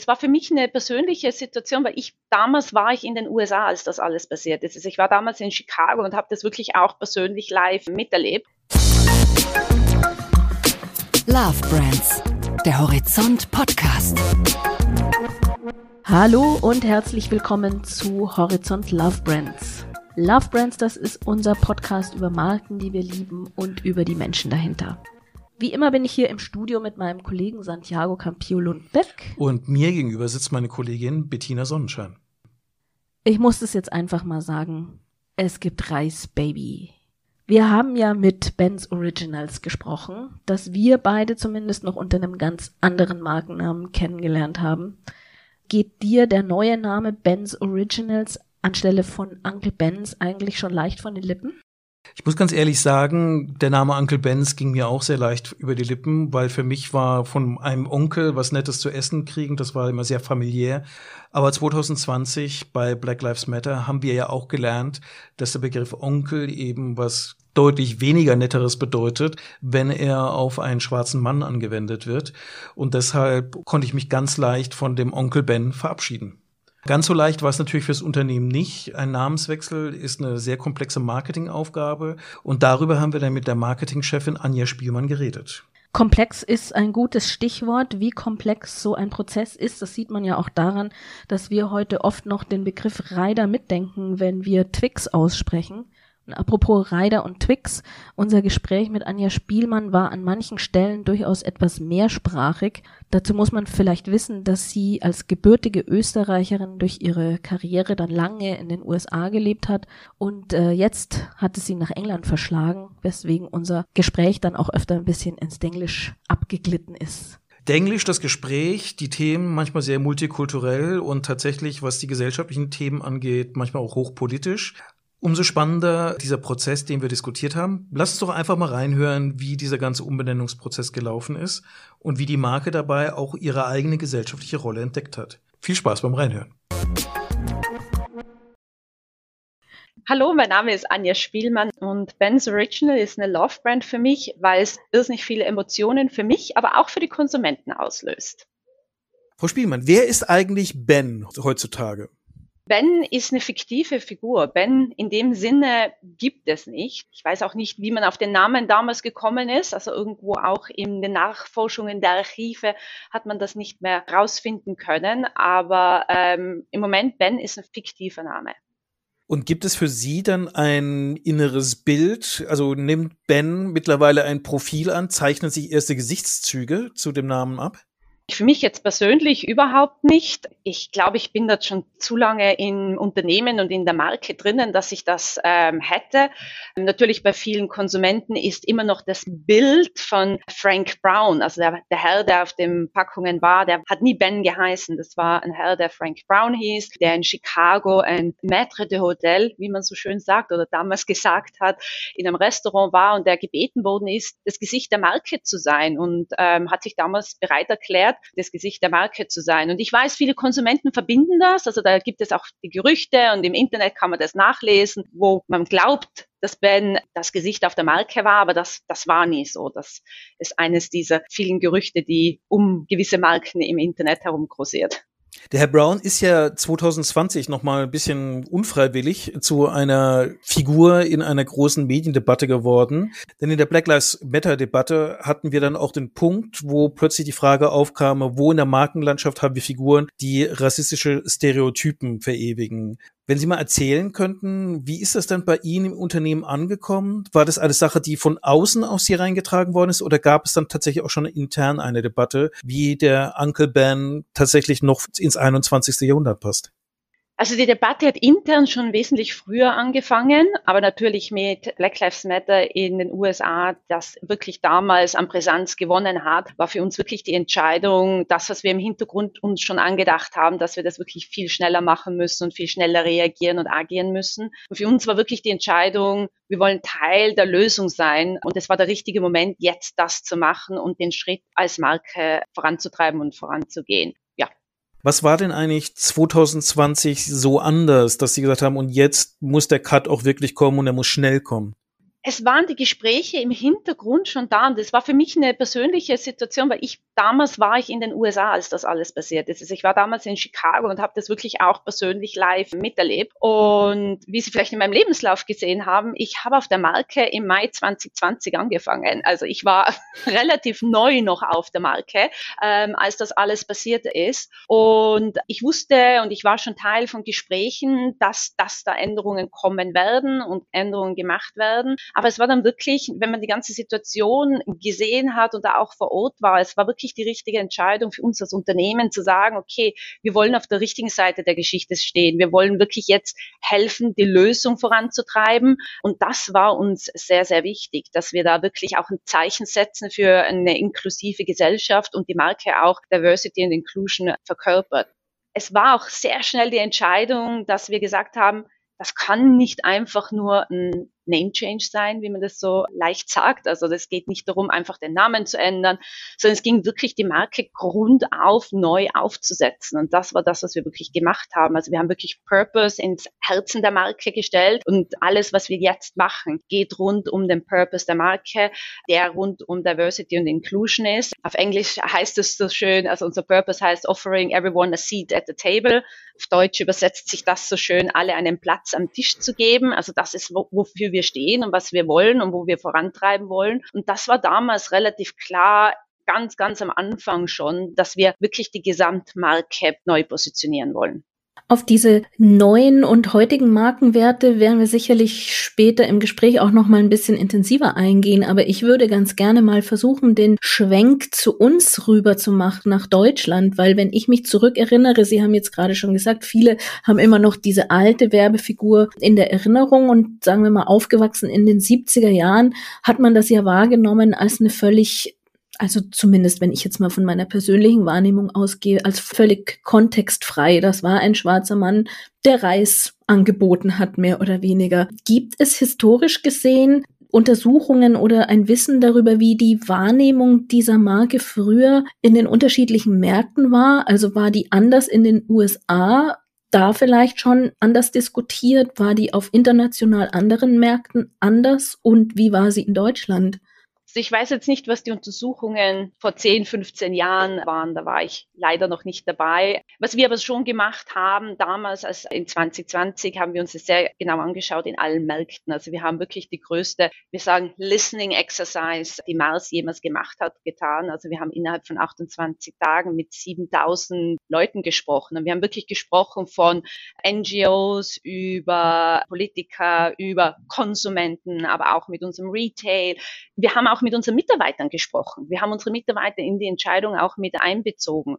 Es war für mich eine persönliche Situation, weil ich damals war ich in den USA, als das alles passiert ist. Also ich war damals in Chicago und habe das wirklich auch persönlich live miterlebt. Love Brands, der Horizont Podcast. Hallo und herzlich willkommen zu Horizont Love Brands. Love Brands, das ist unser Podcast über Marken, die wir lieben und über die Menschen dahinter. Wie immer bin ich hier im Studio mit meinem Kollegen Santiago Campio Lundbeck. Und mir gegenüber sitzt meine Kollegin Bettina Sonnenschein. Ich muss es jetzt einfach mal sagen. Es gibt Reis, Baby. Wir haben ja mit Ben's Originals gesprochen, dass wir beide zumindest noch unter einem ganz anderen Markennamen kennengelernt haben. Geht dir der neue Name Ben's Originals anstelle von Uncle Ben's eigentlich schon leicht von den Lippen? Ich muss ganz ehrlich sagen, der Name Uncle Benz ging mir auch sehr leicht über die Lippen, weil für mich war von einem Onkel was Nettes zu essen kriegen, das war immer sehr familiär. Aber 2020 bei Black Lives Matter haben wir ja auch gelernt, dass der Begriff Onkel eben was deutlich weniger Netteres bedeutet, wenn er auf einen schwarzen Mann angewendet wird. Und deshalb konnte ich mich ganz leicht von dem Onkel Ben verabschieden. Ganz so leicht war es natürlich fürs Unternehmen nicht. Ein Namenswechsel ist eine sehr komplexe Marketingaufgabe und darüber haben wir dann mit der Marketingchefin Anja Spielmann geredet. Komplex ist ein gutes Stichwort. Wie komplex so ein Prozess ist, das sieht man ja auch daran, dass wir heute oft noch den Begriff Rider mitdenken, wenn wir Twix aussprechen. Apropos Ryder und Twix, unser Gespräch mit Anja Spielmann war an manchen Stellen durchaus etwas mehrsprachig. Dazu muss man vielleicht wissen, dass sie als gebürtige Österreicherin durch ihre Karriere dann lange in den USA gelebt hat und äh, jetzt hat es sie nach England verschlagen, weswegen unser Gespräch dann auch öfter ein bisschen ins Denglisch abgeglitten ist. Denglisch das Gespräch, die Themen manchmal sehr multikulturell und tatsächlich, was die gesellschaftlichen Themen angeht, manchmal auch hochpolitisch. Umso spannender dieser Prozess, den wir diskutiert haben. Lass uns doch einfach mal reinhören, wie dieser ganze Umbenennungsprozess gelaufen ist und wie die Marke dabei auch ihre eigene gesellschaftliche Rolle entdeckt hat. Viel Spaß beim Reinhören. Hallo, mein Name ist Anja Spielmann und Ben's Original ist eine Love Brand für mich, weil es irrsinnig viele Emotionen für mich, aber auch für die Konsumenten auslöst. Frau Spielmann, wer ist eigentlich Ben heutzutage? Ben ist eine fiktive Figur. Ben in dem Sinne gibt es nicht. Ich weiß auch nicht, wie man auf den Namen damals gekommen ist. Also irgendwo auch in den Nachforschungen der Archive hat man das nicht mehr rausfinden können. Aber ähm, im Moment Ben ist ein fiktiver Name. Und gibt es für Sie dann ein inneres Bild? Also nimmt Ben mittlerweile ein Profil an, zeichnen sich erste Gesichtszüge zu dem Namen ab? Für mich jetzt persönlich überhaupt nicht. Ich glaube, ich bin dort schon zu lange im Unternehmen und in der Marke drinnen, dass ich das ähm, hätte. Natürlich bei vielen Konsumenten ist immer noch das Bild von Frank Brown, also der, der Herr, der auf den Packungen war, der hat nie Ben geheißen. Das war ein Herr, der Frank Brown hieß, der in Chicago ein Maître de Hotel, wie man so schön sagt oder damals gesagt hat, in einem Restaurant war und der gebeten worden ist, das Gesicht der Marke zu sein und ähm, hat sich damals bereit erklärt, das Gesicht der Marke zu sein. Und ich weiß, viele Konsumenten verbinden das. Also da gibt es auch die Gerüchte und im Internet kann man das nachlesen, wo man glaubt, dass Ben das Gesicht auf der Marke war, aber das, das war nie so. Das ist eines dieser vielen Gerüchte, die um gewisse Marken im Internet herum kursiert. Der Herr Brown ist ja 2020 noch mal ein bisschen unfreiwillig zu einer Figur in einer großen Mediendebatte geworden. Denn in der Black Lives Matter Debatte hatten wir dann auch den Punkt, wo plötzlich die Frage aufkam, wo in der Markenlandschaft haben wir Figuren, die rassistische Stereotypen verewigen. Wenn Sie mal erzählen könnten, wie ist das dann bei Ihnen im Unternehmen angekommen? War das eine Sache, die von außen aus Sie reingetragen worden ist oder gab es dann tatsächlich auch schon intern eine Debatte, wie der Uncle Ben tatsächlich noch ins 21. Jahrhundert passt? Also die Debatte hat intern schon wesentlich früher angefangen, aber natürlich mit Black Lives Matter in den USA, das wirklich damals an Brisanz gewonnen hat, war für uns wirklich die Entscheidung, das, was wir im Hintergrund uns schon angedacht haben, dass wir das wirklich viel schneller machen müssen und viel schneller reagieren und agieren müssen. Und für uns war wirklich die Entscheidung, wir wollen Teil der Lösung sein und es war der richtige Moment, jetzt das zu machen und den Schritt als Marke voranzutreiben und voranzugehen. Was war denn eigentlich 2020 so anders, dass Sie gesagt haben, und jetzt muss der Cut auch wirklich kommen und er muss schnell kommen? Es waren die Gespräche im Hintergrund schon da und das war für mich eine persönliche Situation, weil ich damals war ich in den USA, als das alles passiert ist. Also ich war damals in Chicago und habe das wirklich auch persönlich live miterlebt. Und wie Sie vielleicht in meinem Lebenslauf gesehen haben, ich habe auf der Marke im Mai 2020 angefangen. Also ich war relativ neu noch auf der Marke, ähm, als das alles passiert ist. Und ich wusste und ich war schon Teil von Gesprächen, dass, dass da Änderungen kommen werden und Änderungen gemacht werden. Aber es war dann wirklich, wenn man die ganze Situation gesehen hat und da auch vor Ort war, es war wirklich die richtige Entscheidung für uns als Unternehmen zu sagen, okay, wir wollen auf der richtigen Seite der Geschichte stehen. Wir wollen wirklich jetzt helfen, die Lösung voranzutreiben. Und das war uns sehr, sehr wichtig, dass wir da wirklich auch ein Zeichen setzen für eine inklusive Gesellschaft und die Marke auch Diversity and Inclusion verkörpert. Es war auch sehr schnell die Entscheidung, dass wir gesagt haben, das kann nicht einfach nur ein Name Change sein, wie man das so leicht sagt. Also das geht nicht darum, einfach den Namen zu ändern, sondern es ging wirklich, die Marke grundauf neu aufzusetzen. Und das war das, was wir wirklich gemacht haben. Also wir haben wirklich Purpose ins Herzen der Marke gestellt und alles, was wir jetzt machen, geht rund um den Purpose der Marke, der rund um Diversity und Inclusion ist. Auf Englisch heißt es so schön, also unser Purpose heißt Offering everyone a seat at the table. Auf Deutsch übersetzt sich das so schön, alle einen Platz am Tisch zu geben. Also das ist, wofür wir wir stehen und was wir wollen und wo wir vorantreiben wollen. Und das war damals relativ klar, ganz, ganz am Anfang schon, dass wir wirklich die Gesamtmarke neu positionieren wollen. Auf diese neuen und heutigen Markenwerte werden wir sicherlich später im Gespräch auch noch mal ein bisschen intensiver eingehen, aber ich würde ganz gerne mal versuchen, den Schwenk zu uns rüber zu machen nach Deutschland, weil wenn ich mich zurückerinnere, Sie haben jetzt gerade schon gesagt, viele haben immer noch diese alte Werbefigur in der Erinnerung. Und sagen wir mal aufgewachsen in den 70er Jahren hat man das ja wahrgenommen als eine völlig also zumindest wenn ich jetzt mal von meiner persönlichen Wahrnehmung ausgehe, als völlig kontextfrei. Das war ein schwarzer Mann, der Reis angeboten hat, mehr oder weniger. Gibt es historisch gesehen Untersuchungen oder ein Wissen darüber, wie die Wahrnehmung dieser Marke früher in den unterschiedlichen Märkten war? Also war die anders in den USA? Da vielleicht schon anders diskutiert? War die auf international anderen Märkten anders? Und wie war sie in Deutschland? Also ich weiß jetzt nicht, was die Untersuchungen vor 10, 15 Jahren waren. Da war ich leider noch nicht dabei. Was wir aber schon gemacht haben, damals als in 2020, haben wir uns das sehr genau angeschaut in allen Märkten. Also wir haben wirklich die größte, wir sagen, Listening Exercise, die Mars jemals gemacht hat, getan. Also wir haben innerhalb von 28 Tagen mit 7000 Leuten gesprochen. Und wir haben wirklich gesprochen von NGOs über Politiker, über Konsumenten, aber auch mit unserem Retail. Wir haben auch auch mit unseren Mitarbeitern gesprochen. Wir haben unsere Mitarbeiter in die Entscheidung auch mit einbezogen.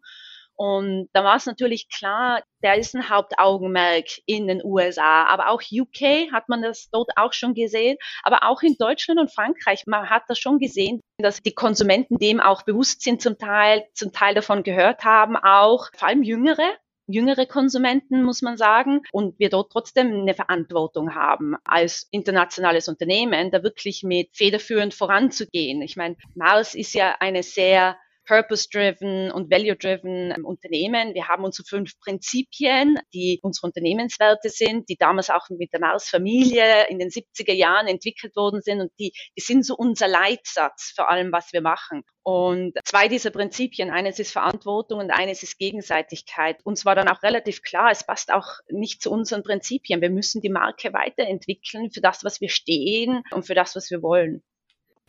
Und da war es natürlich klar, da ist ein Hauptaugenmerk in den USA, aber auch UK hat man das dort auch schon gesehen, aber auch in Deutschland und Frankreich, man hat das schon gesehen, dass die Konsumenten dem auch bewusst sind zum Teil, zum Teil davon gehört haben, auch vor allem Jüngere, jüngere Konsumenten, muss man sagen, und wir dort trotzdem eine Verantwortung haben, als internationales Unternehmen, da wirklich mit federführend voranzugehen. Ich meine, Mars ist ja eine sehr purpose-driven und value-driven Unternehmen. Wir haben unsere fünf Prinzipien, die unsere Unternehmenswerte sind, die damals auch mit der Mars-Familie in den 70er Jahren entwickelt worden sind und die, die sind so unser Leitsatz für allem, was wir machen. Und zwei dieser Prinzipien, eines ist Verantwortung und eines ist Gegenseitigkeit. Uns war dann auch relativ klar, es passt auch nicht zu unseren Prinzipien. Wir müssen die Marke weiterentwickeln für das, was wir stehen und für das, was wir wollen.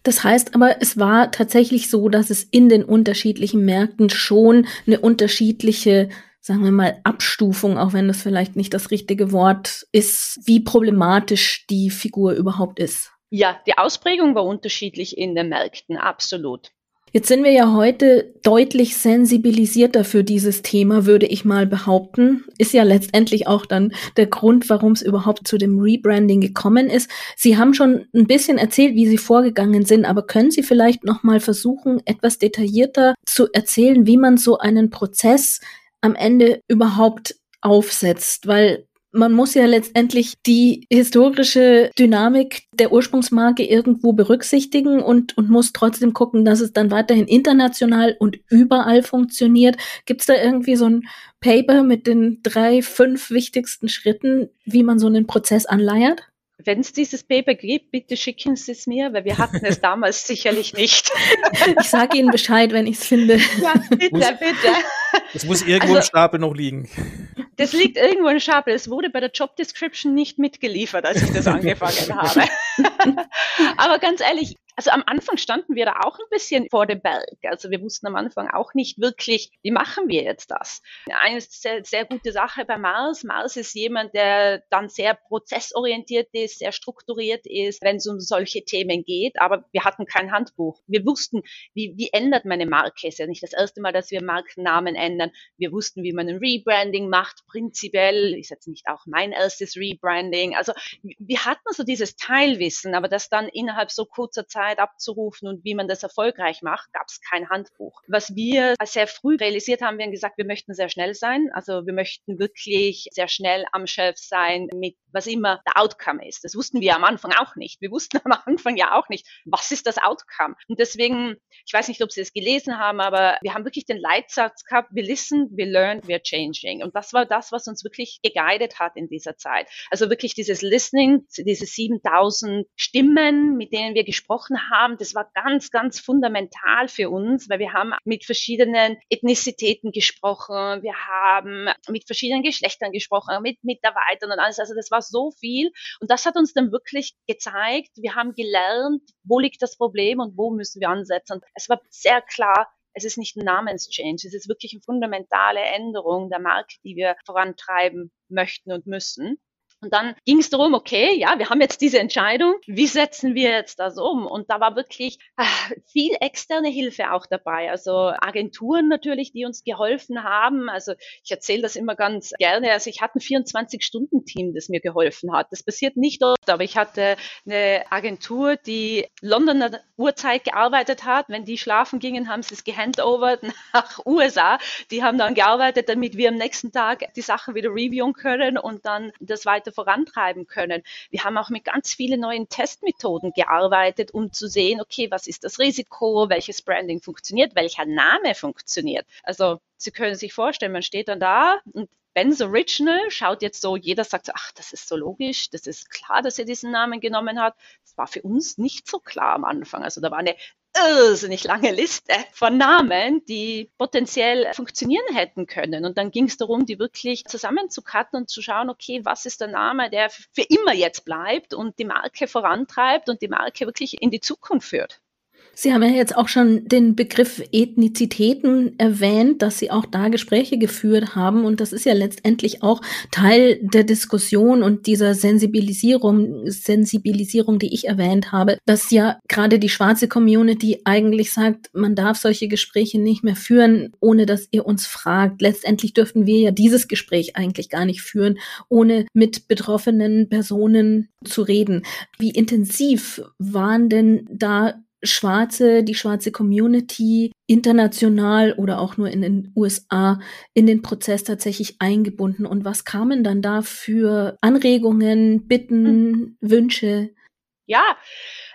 Das heißt aber, es war tatsächlich so, dass es in den unterschiedlichen Märkten schon eine unterschiedliche, sagen wir mal, Abstufung, auch wenn das vielleicht nicht das richtige Wort ist, wie problematisch die Figur überhaupt ist. Ja, die Ausprägung war unterschiedlich in den Märkten, absolut. Jetzt sind wir ja heute deutlich sensibilisierter für dieses Thema, würde ich mal behaupten. Ist ja letztendlich auch dann der Grund, warum es überhaupt zu dem Rebranding gekommen ist. Sie haben schon ein bisschen erzählt, wie Sie vorgegangen sind, aber können Sie vielleicht noch mal versuchen, etwas detaillierter zu erzählen, wie man so einen Prozess am Ende überhaupt aufsetzt, weil man muss ja letztendlich die historische Dynamik der Ursprungsmarke irgendwo berücksichtigen und, und muss trotzdem gucken, dass es dann weiterhin international und überall funktioniert. Gibt es da irgendwie so ein Paper mit den drei, fünf wichtigsten Schritten, wie man so einen Prozess anleiert? Wenn es dieses Paper gibt, bitte schicken Sie es mir, weil wir hatten es damals sicherlich nicht. Ich sage Ihnen Bescheid, wenn ich es finde. Ja, bitte, muss, bitte. Es muss irgendwo also, im Stapel noch liegen. Das liegt irgendwo im Stapel. Es wurde bei der Job Description nicht mitgeliefert, als ich das angefangen habe. Aber ganz ehrlich, also am Anfang standen wir da auch ein bisschen vor dem Berg. Also wir wussten am Anfang auch nicht wirklich, wie machen wir jetzt das? Eine sehr, sehr gute Sache bei Mars. Mars ist jemand, der dann sehr prozessorientiert ist, sehr strukturiert ist, wenn es um solche Themen geht. Aber wir hatten kein Handbuch. Wir wussten, wie, wie ändert man eine Marke. Es ist ja nicht das erste Mal, dass wir Markennamen ändern. Wir wussten, wie man ein Rebranding macht, prinzipiell. Ist jetzt nicht auch mein erstes Rebranding. Also wir hatten so dieses Teilwissen, aber das dann innerhalb so kurzer Zeit Zeit abzurufen und wie man das erfolgreich macht, gab es kein Handbuch. Was wir sehr früh realisiert haben, wir haben gesagt, wir möchten sehr schnell sein. Also wir möchten wirklich sehr schnell am Shelf sein mit was immer der Outcome ist. Das wussten wir am Anfang auch nicht. Wir wussten am Anfang ja auch nicht, was ist das Outcome. Und deswegen, ich weiß nicht, ob Sie es gelesen haben, aber wir haben wirklich den Leitsatz gehabt, we listen, we learn, we are changing. Und das war das, was uns wirklich geguidet hat in dieser Zeit. Also wirklich dieses Listening, diese 7000 Stimmen, mit denen wir gesprochen haben, das war ganz, ganz fundamental für uns, weil wir haben mit verschiedenen Ethnizitäten gesprochen, wir haben mit verschiedenen Geschlechtern gesprochen, mit Mitarbeitern und alles. Also das war so viel. Und das hat uns dann wirklich gezeigt, wir haben gelernt, wo liegt das Problem und wo müssen wir ansetzen. Es war sehr klar, es ist nicht ein Namenschange, es ist wirklich eine fundamentale Änderung der Marke, die wir vorantreiben möchten und müssen. Und dann ging es darum, okay, ja, wir haben jetzt diese Entscheidung, wie setzen wir jetzt das um? Und da war wirklich ach, viel externe Hilfe auch dabei. Also Agenturen natürlich, die uns geholfen haben. Also ich erzähle das immer ganz gerne. Also ich hatte ein 24-Stunden-Team, das mir geholfen hat. Das passiert nicht oft, aber ich hatte eine Agentur, die Londoner Uhrzeit gearbeitet hat. Wenn die schlafen gingen, haben sie es gehandovert nach USA. Die haben dann gearbeitet, damit wir am nächsten Tag die Sachen wieder reviewen können und dann das weiter weiter vorantreiben können. Wir haben auch mit ganz vielen neuen Testmethoden gearbeitet, um zu sehen, okay, was ist das Risiko, welches Branding funktioniert, welcher Name funktioniert. Also Sie können sich vorstellen, man steht dann da und Ben's Original schaut jetzt so, jeder sagt so, ach, das ist so logisch, das ist klar, dass er diesen Namen genommen hat. Das war für uns nicht so klar am Anfang. Also da war eine irrsinnig lange Liste von Namen, die potenziell funktionieren hätten können. Und dann ging es darum, die wirklich zusammenzukatten und zu schauen, okay, was ist der Name, der für immer jetzt bleibt und die Marke vorantreibt und die Marke wirklich in die Zukunft führt. Sie haben ja jetzt auch schon den Begriff Ethnizitäten erwähnt, dass Sie auch da Gespräche geführt haben. Und das ist ja letztendlich auch Teil der Diskussion und dieser Sensibilisierung, Sensibilisierung, die ich erwähnt habe, dass ja gerade die schwarze Community eigentlich sagt, man darf solche Gespräche nicht mehr führen, ohne dass ihr uns fragt. Letztendlich dürften wir ja dieses Gespräch eigentlich gar nicht führen, ohne mit betroffenen Personen zu reden. Wie intensiv waren denn da Schwarze, die schwarze Community international oder auch nur in den USA in den Prozess tatsächlich eingebunden und was kamen dann da für Anregungen, Bitten, mhm. Wünsche? Ja,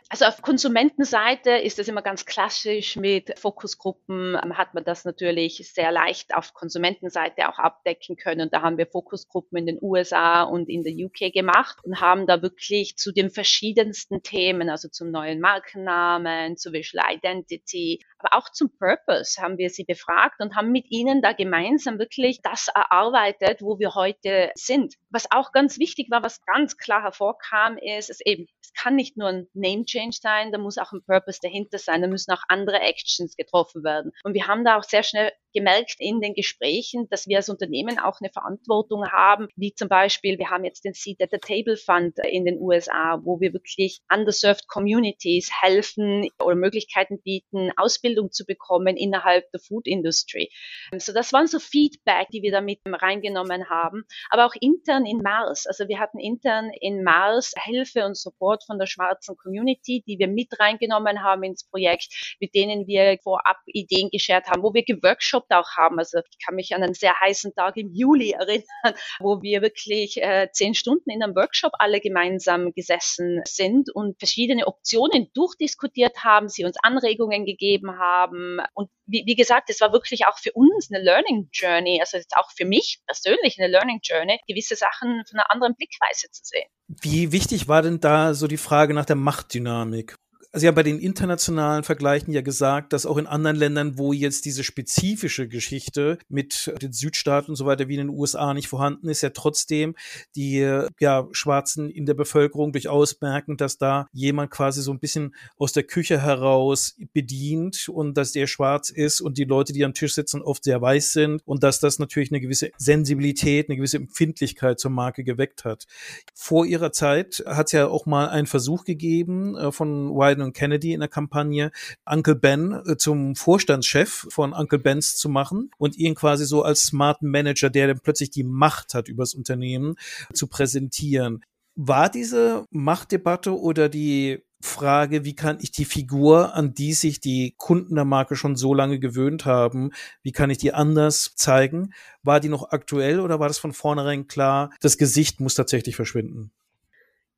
also auf Konsumentenseite ist das immer ganz klassisch mit Fokusgruppen, ähm, hat man das natürlich sehr leicht auf Konsumentenseite auch abdecken können. Da haben wir Fokusgruppen in den USA und in der UK gemacht und haben da wirklich zu den verschiedensten Themen, also zum neuen Markennamen, zu Visual Identity, aber auch zum Purpose haben wir sie befragt und haben mit ihnen da gemeinsam wirklich das erarbeitet, wo wir heute sind. Was auch ganz wichtig war, was ganz klar hervorkam, ist, es eben, es kann nicht nur ein Name Change sein, da muss auch ein Purpose dahinter sein, da müssen auch andere Actions getroffen werden. Und wir haben da auch sehr schnell gemerkt in den Gesprächen, dass wir als Unternehmen auch eine Verantwortung haben, wie zum Beispiel, wir haben jetzt den Seat at the Table Fund in den USA, wo wir wirklich underserved Communities helfen oder Möglichkeiten bieten, Ausbildung zu bekommen innerhalb der Food Industry. So das waren so Feedback, die wir da mit reingenommen haben, aber auch intern in Mars. Also wir hatten intern in Mars Hilfe und Support von der schwarzen Community, die wir mit reingenommen haben ins Projekt, mit denen wir vorab Ideen geschert haben, wo wir geworkshopt auch haben. Also ich kann mich an einen sehr heißen Tag im Juli erinnern, wo wir wirklich äh, zehn Stunden in einem Workshop alle gemeinsam gesessen sind und verschiedene Optionen durchdiskutiert haben, sie uns Anregungen gegeben haben. Und wie, wie gesagt, es war wirklich auch für uns eine Learning Journey, also jetzt auch für mich persönlich eine Learning Journey, gewisse Sachen von einer anderen Blickweise zu sehen. Wie wichtig war denn da so die Frage nach der Machtdynamik? Sie haben bei den internationalen Vergleichen ja gesagt, dass auch in anderen Ländern, wo jetzt diese spezifische Geschichte mit den Südstaaten und so weiter wie in den USA nicht vorhanden ist, ja trotzdem die ja, Schwarzen in der Bevölkerung durchaus merken, dass da jemand quasi so ein bisschen aus der Küche heraus bedient und dass der schwarz ist und die Leute, die am Tisch sitzen, oft sehr weiß sind und dass das natürlich eine gewisse Sensibilität, eine gewisse Empfindlichkeit zur Marke geweckt hat. Vor ihrer Zeit hat es ja auch mal einen Versuch gegeben äh, von Wyden und Kennedy in der Kampagne, Uncle Ben äh, zum Vorstandschef von Uncle Ben's zu machen und ihn quasi so als smarten Manager, der dann plötzlich die Macht hat über das Unternehmen, zu präsentieren. War diese Machtdebatte oder die Frage, wie kann ich die Figur, an die sich die Kunden der Marke schon so lange gewöhnt haben, wie kann ich die anders zeigen? War die noch aktuell oder war das von vornherein klar, das Gesicht muss tatsächlich verschwinden?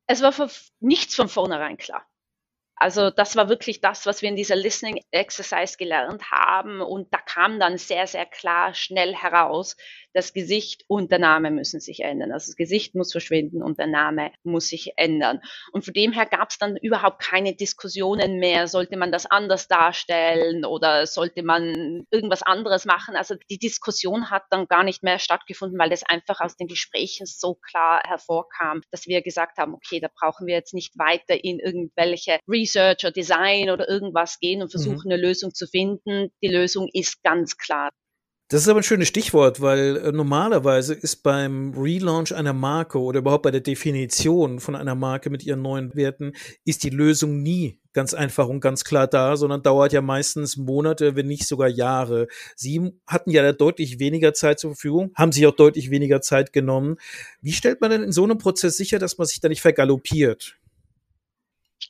Es war nichts von vornherein klar. Also das war wirklich das, was wir in dieser Listening Exercise gelernt haben. Und da kam dann sehr, sehr klar, schnell heraus, das Gesicht und der Name müssen sich ändern. Also das Gesicht muss verschwinden und der Name muss sich ändern. Und von dem her gab es dann überhaupt keine Diskussionen mehr. Sollte man das anders darstellen oder sollte man irgendwas anderes machen? Also die Diskussion hat dann gar nicht mehr stattgefunden, weil das einfach aus den Gesprächen so klar hervorkam, dass wir gesagt haben, okay, da brauchen wir jetzt nicht weiter in irgendwelche Research oder Design oder irgendwas gehen und mhm. versuchen, mhm. eine Lösung zu finden. Die Lösung ist ganz klar. Das ist aber ein schönes Stichwort, weil äh, normalerweise ist beim Relaunch einer Marke oder überhaupt bei der Definition von einer Marke mit ihren neuen Werten, ist die Lösung nie ganz einfach und ganz klar da, sondern dauert ja meistens Monate, wenn nicht sogar Jahre. Sie hatten ja deutlich weniger Zeit zur Verfügung, haben sich auch deutlich weniger Zeit genommen. Wie stellt man denn in so einem Prozess sicher, dass man sich da nicht vergaloppiert?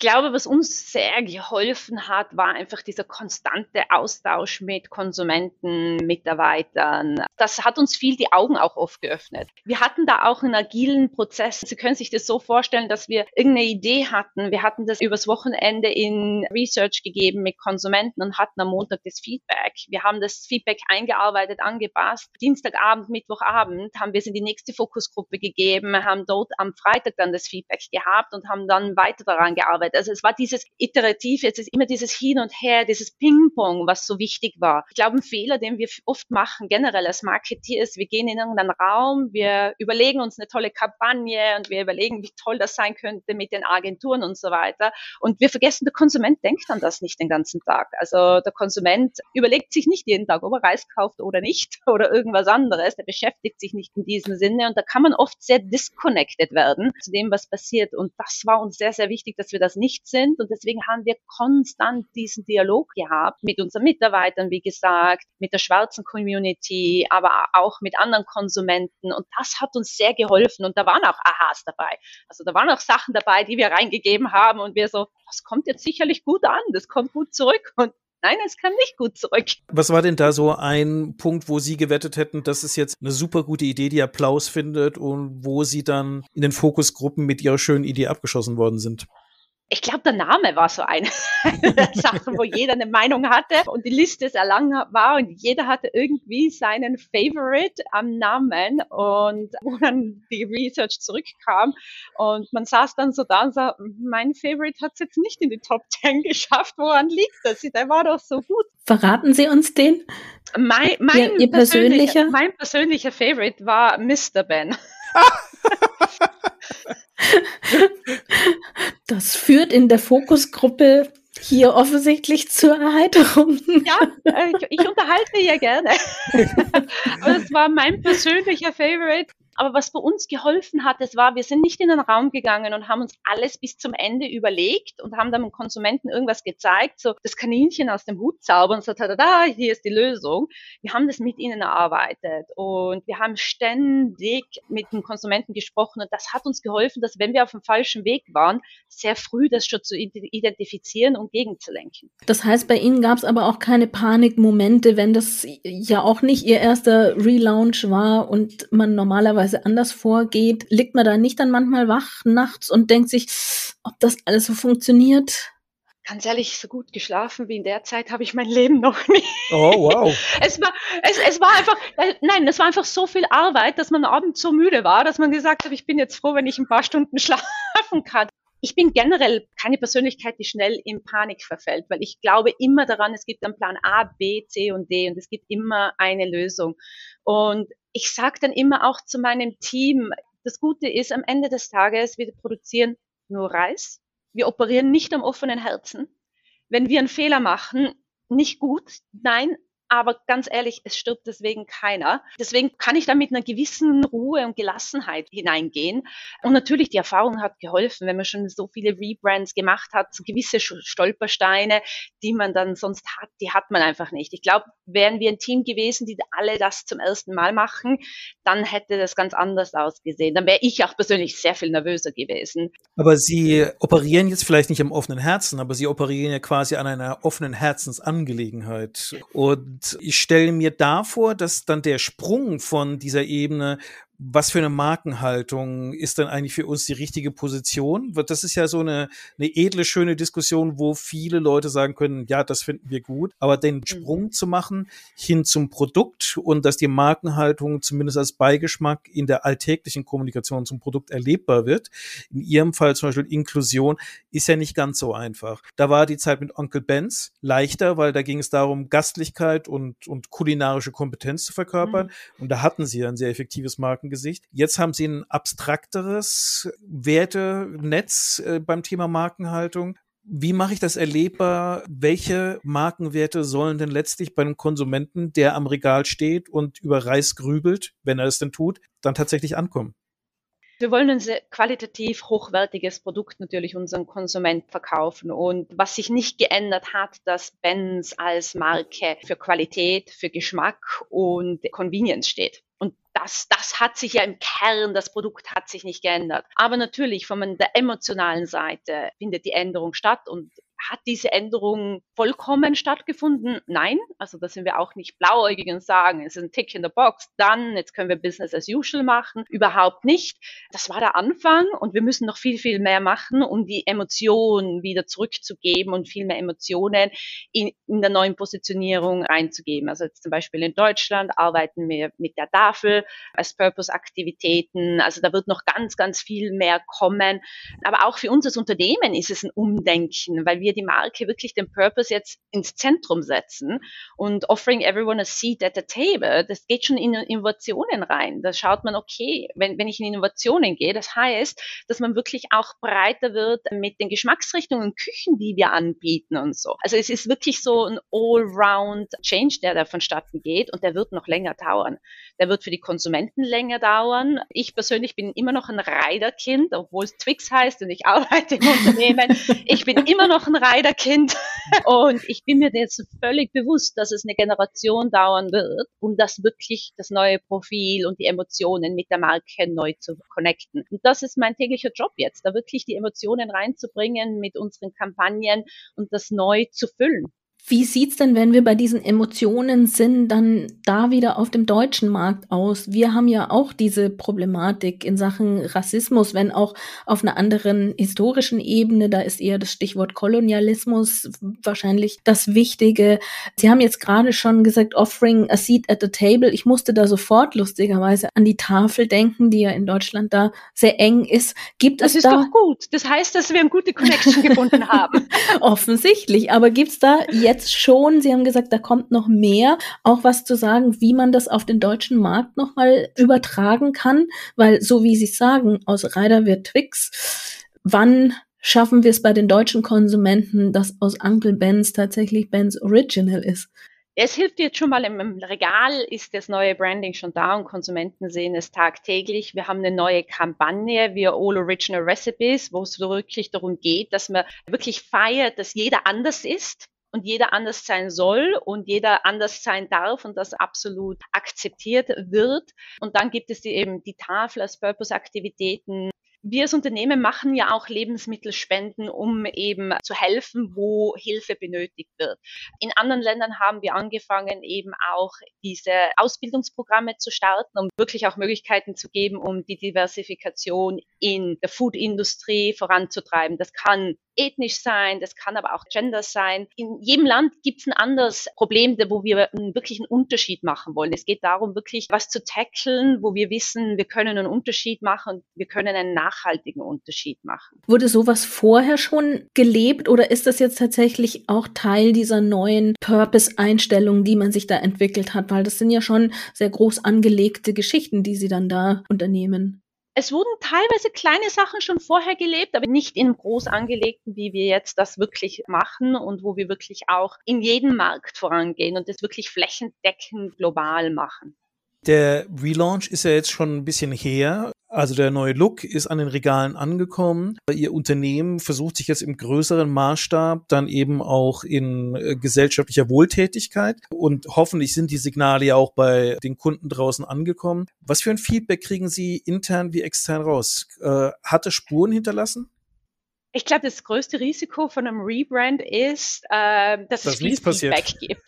Glaube, was uns sehr geholfen hat, war einfach dieser konstante Austausch mit Konsumenten, Mitarbeitern. Das hat uns viel die Augen auch oft geöffnet. Wir hatten da auch einen agilen Prozess. Sie können sich das so vorstellen, dass wir irgendeine Idee hatten. Wir hatten das übers Wochenende in Research gegeben mit Konsumenten und hatten am Montag das Feedback. Wir haben das Feedback eingearbeitet, angepasst. Dienstagabend, Mittwochabend haben wir es in die nächste Fokusgruppe gegeben, haben dort am Freitag dann das Feedback gehabt und haben dann weiter daran gearbeitet Arbeit. Also es war dieses Iterative, es ist immer dieses Hin und Her, dieses Ping-Pong, was so wichtig war. Ich glaube, ein Fehler, den wir oft machen, generell als Marketeer, ist, wir gehen in irgendeinen Raum, wir überlegen uns eine tolle Kampagne und wir überlegen, wie toll das sein könnte mit den Agenturen und so weiter. Und wir vergessen, der Konsument denkt an das nicht den ganzen Tag. Also der Konsument überlegt sich nicht jeden Tag, ob er Reis kauft oder nicht oder irgendwas anderes. Der beschäftigt sich nicht in diesem Sinne und da kann man oft sehr disconnected werden zu dem, was passiert. Und das war uns sehr, sehr wichtig, dass wir das nicht sind. Und deswegen haben wir konstant diesen Dialog gehabt mit unseren Mitarbeitern, wie gesagt, mit der schwarzen Community, aber auch mit anderen Konsumenten. Und das hat uns sehr geholfen. Und da waren auch Aha's dabei. Also da waren auch Sachen dabei, die wir reingegeben haben und wir so, das kommt jetzt sicherlich gut an, das kommt gut zurück. Und Nein, es kam nicht gut zurück. Was war denn da so ein Punkt, wo Sie gewettet hätten, dass es jetzt eine super gute Idee, die Applaus findet und wo Sie dann in den Fokusgruppen mit Ihrer schönen Idee abgeschossen worden sind? Ich glaube, der Name war so eine Sache, wo jeder eine Meinung hatte und die Liste sehr lang war und jeder hatte irgendwie seinen Favorite am Namen und wo dann die Research zurückkam und man saß dann so da und sah, mein Favorite hat es jetzt nicht in die Top 10 geschafft, woran liegt das? Der war doch so gut. Verraten Sie uns den? Mein, mein, ihr, ihr persönlicher, persönlicher? mein persönlicher Favorite war Mr. Ben. Das führt in der Fokusgruppe hier offensichtlich zur Erheiterung. Ja, äh, ich, ich unterhalte ja gerne. Aber das war mein persönlicher Favorite. Aber was bei uns geholfen hat, das war, wir sind nicht in den Raum gegangen und haben uns alles bis zum Ende überlegt und haben dann dem Konsumenten irgendwas gezeigt, so das Kaninchen aus dem Hut zaubern so, da, hier ist die Lösung. Wir haben das mit ihnen erarbeitet und wir haben ständig mit dem Konsumenten gesprochen und das hat uns geholfen, dass wenn wir auf dem falschen Weg waren, sehr früh das schon zu identifizieren und gegenzulenken. Das heißt, bei Ihnen gab es aber auch keine Panikmomente, wenn das ja auch nicht Ihr erster Relaunch war und man normalerweise teilweise anders vorgeht, liegt man da nicht dann manchmal wach nachts und denkt sich, ob das alles so funktioniert? Ganz ehrlich, so gut geschlafen wie in der Zeit habe ich mein Leben noch nie. Oh, wow. es, war, es, es war einfach, äh, nein, es war einfach so viel Arbeit, dass man abends so müde war, dass man gesagt hat, ich bin jetzt froh, wenn ich ein paar Stunden schlafen kann. Ich bin generell keine Persönlichkeit, die schnell in Panik verfällt, weil ich glaube immer daran, es gibt einen Plan A, B, C und D und es gibt immer eine Lösung. Und ich sage dann immer auch zu meinem Team, das Gute ist, am Ende des Tages, wir produzieren nur Reis. Wir operieren nicht am offenen Herzen. Wenn wir einen Fehler machen, nicht gut, nein, aber ganz ehrlich, es stirbt deswegen keiner. Deswegen kann ich da mit einer gewissen Ruhe und Gelassenheit hineingehen. Und natürlich, die Erfahrung hat geholfen, wenn man schon so viele Rebrands gemacht hat, so gewisse Stolpersteine, die man dann sonst hat, die hat man einfach nicht. Ich glaube, wären wir ein Team gewesen, die alle das zum ersten Mal machen, dann hätte das ganz anders ausgesehen. Dann wäre ich auch persönlich sehr viel nervöser gewesen. Aber Sie operieren jetzt vielleicht nicht am offenen Herzen, aber Sie operieren ja quasi an einer offenen Herzensangelegenheit. Und und ich stelle mir da vor, dass dann der Sprung von dieser Ebene was für eine Markenhaltung ist denn eigentlich für uns die richtige Position? Das ist ja so eine, eine edle, schöne Diskussion, wo viele Leute sagen können, ja, das finden wir gut, aber den mhm. Sprung mhm. zu machen hin zum Produkt und dass die Markenhaltung zumindest als Beigeschmack in der alltäglichen Kommunikation zum Produkt erlebbar wird, in Ihrem Fall zum Beispiel Inklusion, ist ja nicht ganz so einfach. Da war die Zeit mit Onkel Benz leichter, weil da ging es darum, Gastlichkeit und, und kulinarische Kompetenz zu verkörpern. Mhm. Und da hatten sie ein sehr effektives Marken Gesicht. Jetzt haben sie ein abstrakteres Wertenetz äh, beim Thema Markenhaltung. Wie mache ich das erlebbar? Welche Markenwerte sollen denn letztlich bei einem Konsumenten, der am Regal steht und über Reis grübelt, wenn er es denn tut, dann tatsächlich ankommen? Wir wollen ein sehr qualitativ hochwertiges Produkt natürlich unseren Konsument verkaufen. Und was sich nicht geändert hat, dass Benz als Marke für Qualität, für Geschmack und Convenience steht. Das, das hat sich ja im Kern, das Produkt hat sich nicht geändert. Aber natürlich von der emotionalen Seite findet die Änderung statt und hat diese Änderung vollkommen stattgefunden? Nein, also da sind wir auch nicht blauäugig und sagen, es ist ein Tick in der Box, dann, jetzt können wir Business as usual machen. Überhaupt nicht. Das war der Anfang und wir müssen noch viel, viel mehr machen, um die Emotionen wieder zurückzugeben und viel mehr Emotionen in, in der neuen Positionierung reinzugeben. Also jetzt zum Beispiel in Deutschland arbeiten wir mit der Tafel als Purpose-Aktivitäten. Also da wird noch ganz, ganz viel mehr kommen. Aber auch für uns als Unternehmen ist es ein Umdenken, weil wir wir die Marke wirklich den Purpose jetzt ins Zentrum setzen und offering everyone a seat at the table, das geht schon in Innovationen rein. Da schaut man, okay, wenn, wenn ich in Innovationen gehe, das heißt, dass man wirklich auch breiter wird mit den Geschmacksrichtungen, Küchen, die wir anbieten und so. Also es ist wirklich so ein all-round Change, der da vonstatten geht und der wird noch länger dauern. Der wird für die Konsumenten länger dauern. Ich persönlich bin immer noch ein Riderkind, obwohl es Twix heißt und ich arbeite im Unternehmen. Ich bin immer noch ein Reiterkind. Und ich bin mir jetzt völlig bewusst, dass es eine Generation dauern wird, um das wirklich das neue Profil und die Emotionen mit der Marke neu zu connecten. Und das ist mein täglicher Job jetzt, da wirklich die Emotionen reinzubringen mit unseren Kampagnen und das neu zu füllen. Wie sieht's denn, wenn wir bei diesen Emotionen sind, dann da wieder auf dem deutschen Markt aus? Wir haben ja auch diese Problematik in Sachen Rassismus, wenn auch auf einer anderen historischen Ebene. Da ist eher das Stichwort Kolonialismus wahrscheinlich das Wichtige. Sie haben jetzt gerade schon gesagt, offering a seat at the table. Ich musste da sofort lustigerweise an die Tafel denken, die ja in Deutschland da sehr eng ist. Gibt das es da? Das ist doch gut. Das heißt, dass wir eine gute Connection gefunden haben. Offensichtlich. Aber gibt's da jetzt jetzt schon, Sie haben gesagt, da kommt noch mehr, auch was zu sagen, wie man das auf den deutschen Markt nochmal übertragen kann, weil so wie Sie sagen, aus Ryder wird Twix. Wann schaffen wir es bei den deutschen Konsumenten, dass aus Uncle Ben's tatsächlich Ben's Original ist? Es hilft jetzt schon mal, im Regal ist das neue Branding schon da und Konsumenten sehen es tagtäglich. Wir haben eine neue Kampagne, wir All Original Recipes, wo es wirklich darum geht, dass man wirklich feiert, dass jeder anders ist und jeder anders sein soll und jeder anders sein darf und das absolut akzeptiert wird. Und dann gibt es die, eben die Tafel als Purpose-Aktivitäten, wir als Unternehmen machen ja auch Lebensmittelspenden, um eben zu helfen, wo Hilfe benötigt wird. In anderen Ländern haben wir angefangen, eben auch diese Ausbildungsprogramme zu starten, um wirklich auch Möglichkeiten zu geben, um die Diversifikation in der Food-Industrie voranzutreiben. Das kann ethnisch sein, das kann aber auch Gender sein. In jedem Land gibt es ein anderes Problem, wo wir einen wirklichen Unterschied machen wollen. Es geht darum, wirklich was zu tackeln, wo wir wissen, wir können einen Unterschied machen wir können einen nachhaltigen Unterschied machen. Wurde sowas vorher schon gelebt oder ist das jetzt tatsächlich auch Teil dieser neuen Purpose-Einstellung, die man sich da entwickelt hat? Weil das sind ja schon sehr groß angelegte Geschichten, die Sie dann da unternehmen. Es wurden teilweise kleine Sachen schon vorher gelebt, aber nicht in groß angelegten, wie wir jetzt das wirklich machen und wo wir wirklich auch in jedem Markt vorangehen und das wirklich flächendeckend global machen. Der Relaunch ist ja jetzt schon ein bisschen her. Also der neue Look ist an den Regalen angekommen. Ihr Unternehmen versucht sich jetzt im größeren Maßstab dann eben auch in äh, gesellschaftlicher Wohltätigkeit und hoffentlich sind die Signale ja auch bei den Kunden draußen angekommen. Was für ein Feedback kriegen Sie intern wie extern raus? Äh, hat es Spuren hinterlassen? Ich glaube, das größte Risiko von einem Rebrand ist, äh, dass, dass es viel Feedback passiert. gibt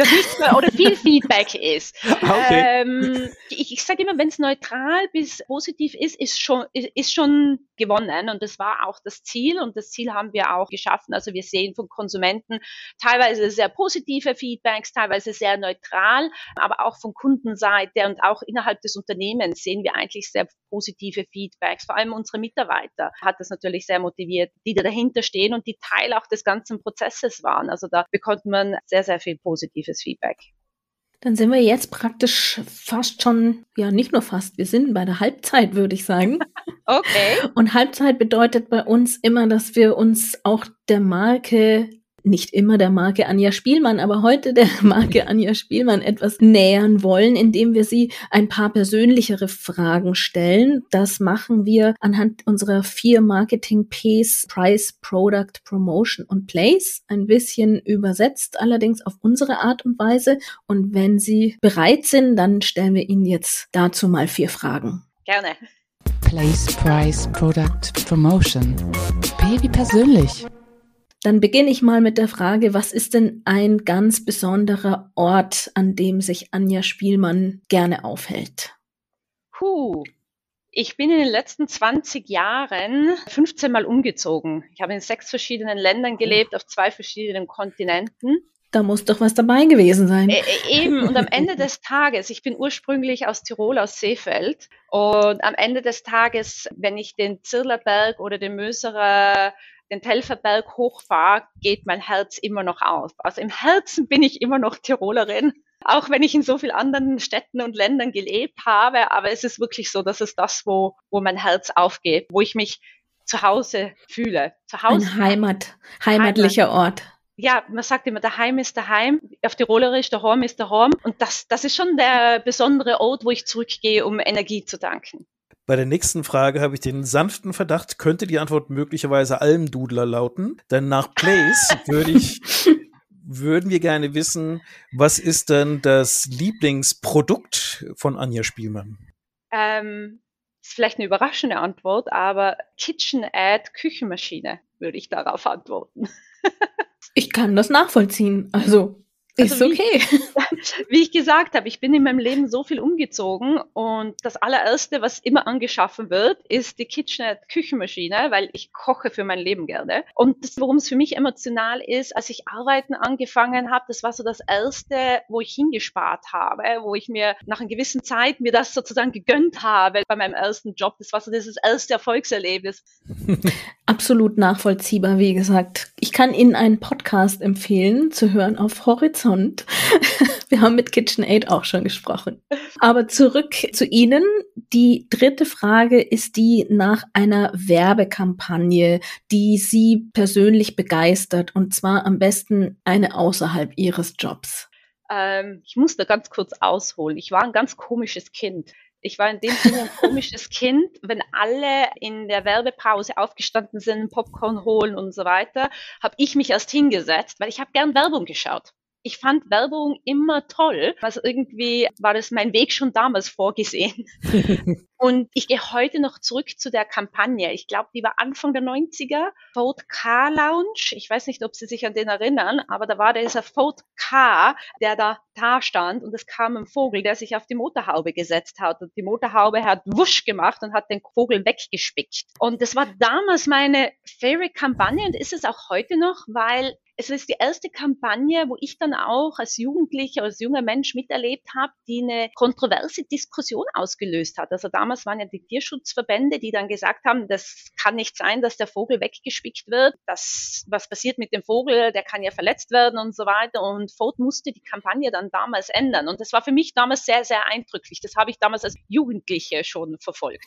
das nicht mehr, oder viel Feedback ist. Okay. Ähm, ich, ich sage immer, wenn es neutral bis positiv ist, ist schon, ist, ist schon gewonnen. Und das war auch das Ziel. Und das Ziel haben wir auch geschaffen. Also wir sehen von Konsumenten teilweise sehr positive Feedbacks, teilweise sehr neutral, aber auch von Kundenseite und auch innerhalb des Unternehmens sehen wir eigentlich sehr positive Feedbacks. Vor allem unsere Mitarbeiter hat das natürlich sehr motiviert, die da dahinter stehen und die Teil auch des ganzen Prozesses waren. Also da bekommt man sehr, sehr viel positives Feedback. Dann sind wir jetzt praktisch fast schon, ja, nicht nur fast, wir sind bei der Halbzeit, würde ich sagen. okay. Und Halbzeit bedeutet bei uns immer, dass wir uns auch der Marke nicht immer der Marke Anja Spielmann, aber heute der Marke Anja Spielmann etwas nähern wollen, indem wir sie ein paar persönlichere Fragen stellen. Das machen wir anhand unserer vier Marketing Ps, Price, Product, Promotion und Place, ein bisschen übersetzt, allerdings auf unsere Art und Weise. Und wenn Sie bereit sind, dann stellen wir Ihnen jetzt dazu mal vier Fragen. Gerne. Place, Price, Product, Promotion. P wie persönlich. Dann beginne ich mal mit der Frage, was ist denn ein ganz besonderer Ort, an dem sich Anja Spielmann gerne aufhält? Puh. Ich bin in den letzten 20 Jahren 15 Mal umgezogen. Ich habe in sechs verschiedenen Ländern gelebt, auf zwei verschiedenen Kontinenten. Da muss doch was dabei gewesen sein. Äh, eben, und am Ende des Tages, ich bin ursprünglich aus Tirol, aus Seefeld, und am Ende des Tages, wenn ich den Zirlerberg oder den Möserer den Telferberg hochfahre, geht mein Herz immer noch auf. Also im Herzen bin ich immer noch Tirolerin, auch wenn ich in so vielen anderen Städten und Ländern gelebt habe. Aber es ist wirklich so, dass es das, wo, wo mein Herz aufgeht, wo ich mich zu Hause fühle. Zu Hause. Ein Heimat, heimatlicher Heimat. Ort ja, man sagt immer, daheim ist daheim, auf Tirolerisch, daheim ist daheim. Und das, das ist schon der besondere Ort, wo ich zurückgehe, um Energie zu danken. Bei der nächsten Frage habe ich den sanften Verdacht, könnte die Antwort möglicherweise Almdudler lauten. Denn nach Place würde ich, würden wir gerne wissen, was ist denn das Lieblingsprodukt von Anja Spielmann? Ähm, ist vielleicht eine überraschende Antwort, aber KitchenAid Küchenmaschine würde ich darauf antworten. ich kann das nachvollziehen. Also ist also okay. Wie, wie ich gesagt habe, ich bin in meinem Leben so viel umgezogen und das allererste, was immer angeschaffen wird, ist die KitchenAid Küchenmaschine, weil ich koche für mein Leben gerne. Und das, worum es für mich emotional ist, als ich arbeiten angefangen habe, das war so das erste, wo ich hingespart habe, wo ich mir nach einer gewissen Zeit mir das sozusagen gegönnt habe bei meinem ersten Job. Das war so dieses erste Erfolgserlebnis. Absolut nachvollziehbar, wie gesagt. Ich kann Ihnen einen Podcast empfehlen zu hören auf Horizont Horizont. Wir haben mit KitchenAid auch schon gesprochen. Aber zurück zu Ihnen. Die dritte Frage ist die nach einer Werbekampagne, die Sie persönlich begeistert und zwar am besten eine außerhalb Ihres Jobs. Ähm, ich muss da ganz kurz ausholen. Ich war ein ganz komisches Kind. Ich war in dem Sinne ein komisches Kind. Wenn alle in der Werbepause aufgestanden sind, Popcorn holen und so weiter, habe ich mich erst hingesetzt, weil ich habe gern Werbung geschaut ich fand Werbung immer toll. Also irgendwie war das mein Weg schon damals vorgesehen. und ich gehe heute noch zurück zu der Kampagne. Ich glaube, die war Anfang der 90er. Ford Car Lounge. Ich weiß nicht, ob Sie sich an den erinnern, aber da war dieser Ford Car, der da Altar stand und es kam ein Vogel, der sich auf die Motorhaube gesetzt hat und die Motorhaube hat wusch gemacht und hat den Vogel weggespickt. Und das war damals meine Favorite-Kampagne und ist es auch heute noch, weil es ist die erste Kampagne, wo ich dann auch als Jugendlicher, als junger Mensch miterlebt habe, die eine kontroverse Diskussion ausgelöst hat. Also damals waren ja die Tierschutzverbände, die dann gesagt haben, das kann nicht sein, dass der Vogel weggespickt wird. Das, was passiert mit dem Vogel? Der kann ja verletzt werden und so weiter. Und Ford musste die Kampagne dann damals ändern. Und das war für mich damals sehr, sehr eindrücklich. Das habe ich damals als Jugendliche schon verfolgt.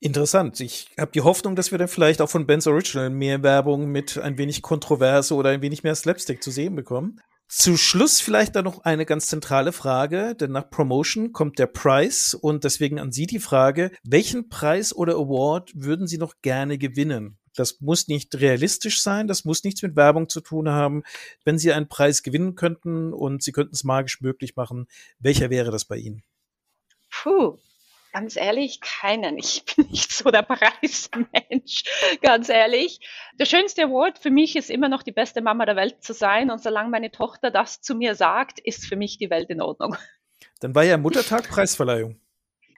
Interessant. Ich habe die Hoffnung, dass wir dann vielleicht auch von Ben's Original mehr Werbung mit ein wenig Kontroverse oder ein wenig mehr Slapstick zu sehen bekommen. Zu Schluss vielleicht dann noch eine ganz zentrale Frage, denn nach Promotion kommt der Preis und deswegen an Sie die Frage, welchen Preis oder Award würden Sie noch gerne gewinnen? Das muss nicht realistisch sein, das muss nichts mit Werbung zu tun haben. Wenn Sie einen Preis gewinnen könnten und Sie könnten es magisch möglich machen, welcher wäre das bei Ihnen? Puh, Ganz ehrlich, keinen. Ich bin nicht so der Preismensch, ganz ehrlich. Der schönste Award für mich ist immer noch die beste Mama der Welt zu sein. Und solange meine Tochter das zu mir sagt, ist für mich die Welt in Ordnung. Dann war ja Muttertag Preisverleihung.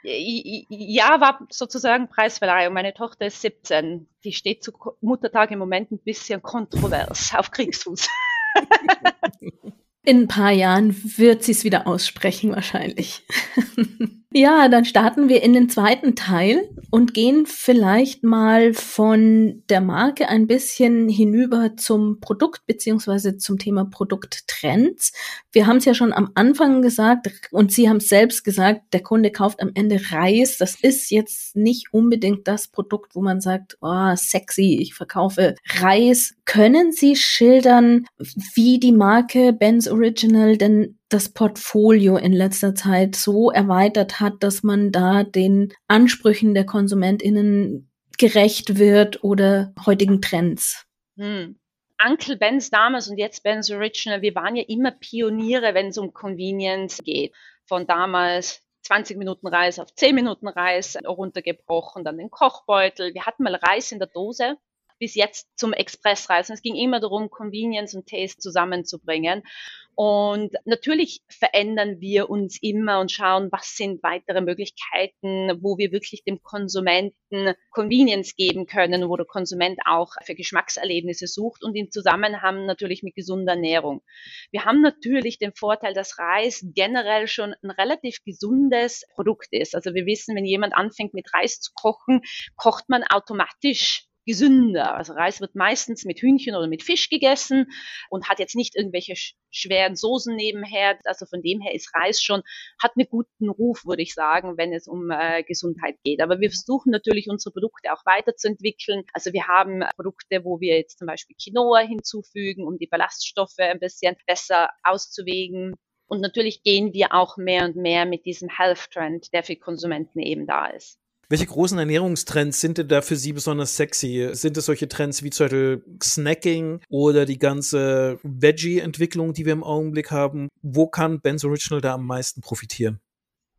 Ja, war sozusagen Preisverleihung. Meine Tochter ist 17. Die steht zu Muttertag im Moment ein bisschen kontrovers auf Kriegsfuß. In ein paar Jahren wird sie es wieder aussprechen, wahrscheinlich. Ja, dann starten wir in den zweiten Teil und gehen vielleicht mal von der Marke ein bisschen hinüber zum Produkt beziehungsweise zum Thema Produkttrends. Wir haben es ja schon am Anfang gesagt und Sie haben es selbst gesagt, der Kunde kauft am Ende Reis. Das ist jetzt nicht unbedingt das Produkt, wo man sagt, oh, sexy, ich verkaufe Reis. Können Sie schildern, wie die Marke Ben's Original denn das Portfolio in letzter Zeit so erweitert hat, dass man da den Ansprüchen der KonsumentInnen gerecht wird oder heutigen Trends? Hm. Uncle Ben's damals und jetzt Ben's Original, wir waren ja immer Pioniere, wenn es um Convenience geht. Von damals 20 Minuten Reis auf 10 Minuten Reis runtergebrochen, dann den Kochbeutel. Wir hatten mal Reis in der Dose bis jetzt zum Expressreisen. Es ging immer darum, Convenience und Taste zusammenzubringen. Und natürlich verändern wir uns immer und schauen, was sind weitere Möglichkeiten, wo wir wirklich dem Konsumenten Convenience geben können, wo der Konsument auch für Geschmackserlebnisse sucht und im Zusammenhang natürlich mit gesunder Ernährung. Wir haben natürlich den Vorteil, dass Reis generell schon ein relativ gesundes Produkt ist. Also wir wissen, wenn jemand anfängt mit Reis zu kochen, kocht man automatisch gesünder. Also Reis wird meistens mit Hühnchen oder mit Fisch gegessen und hat jetzt nicht irgendwelche schweren Soßen nebenher. Also von dem her ist Reis schon, hat einen guten Ruf, würde ich sagen, wenn es um äh, Gesundheit geht. Aber wir versuchen natürlich unsere Produkte auch weiterzuentwickeln. Also wir haben Produkte, wo wir jetzt zum Beispiel Quinoa hinzufügen, um die Ballaststoffe ein bisschen besser auszuwägen. Und natürlich gehen wir auch mehr und mehr mit diesem Health Trend, der für Konsumenten eben da ist. Welche großen Ernährungstrends sind denn da für Sie besonders sexy? Sind es solche Trends wie zum Beispiel Snacking oder die ganze Veggie-Entwicklung, die wir im Augenblick haben? Wo kann Ben's Original da am meisten profitieren?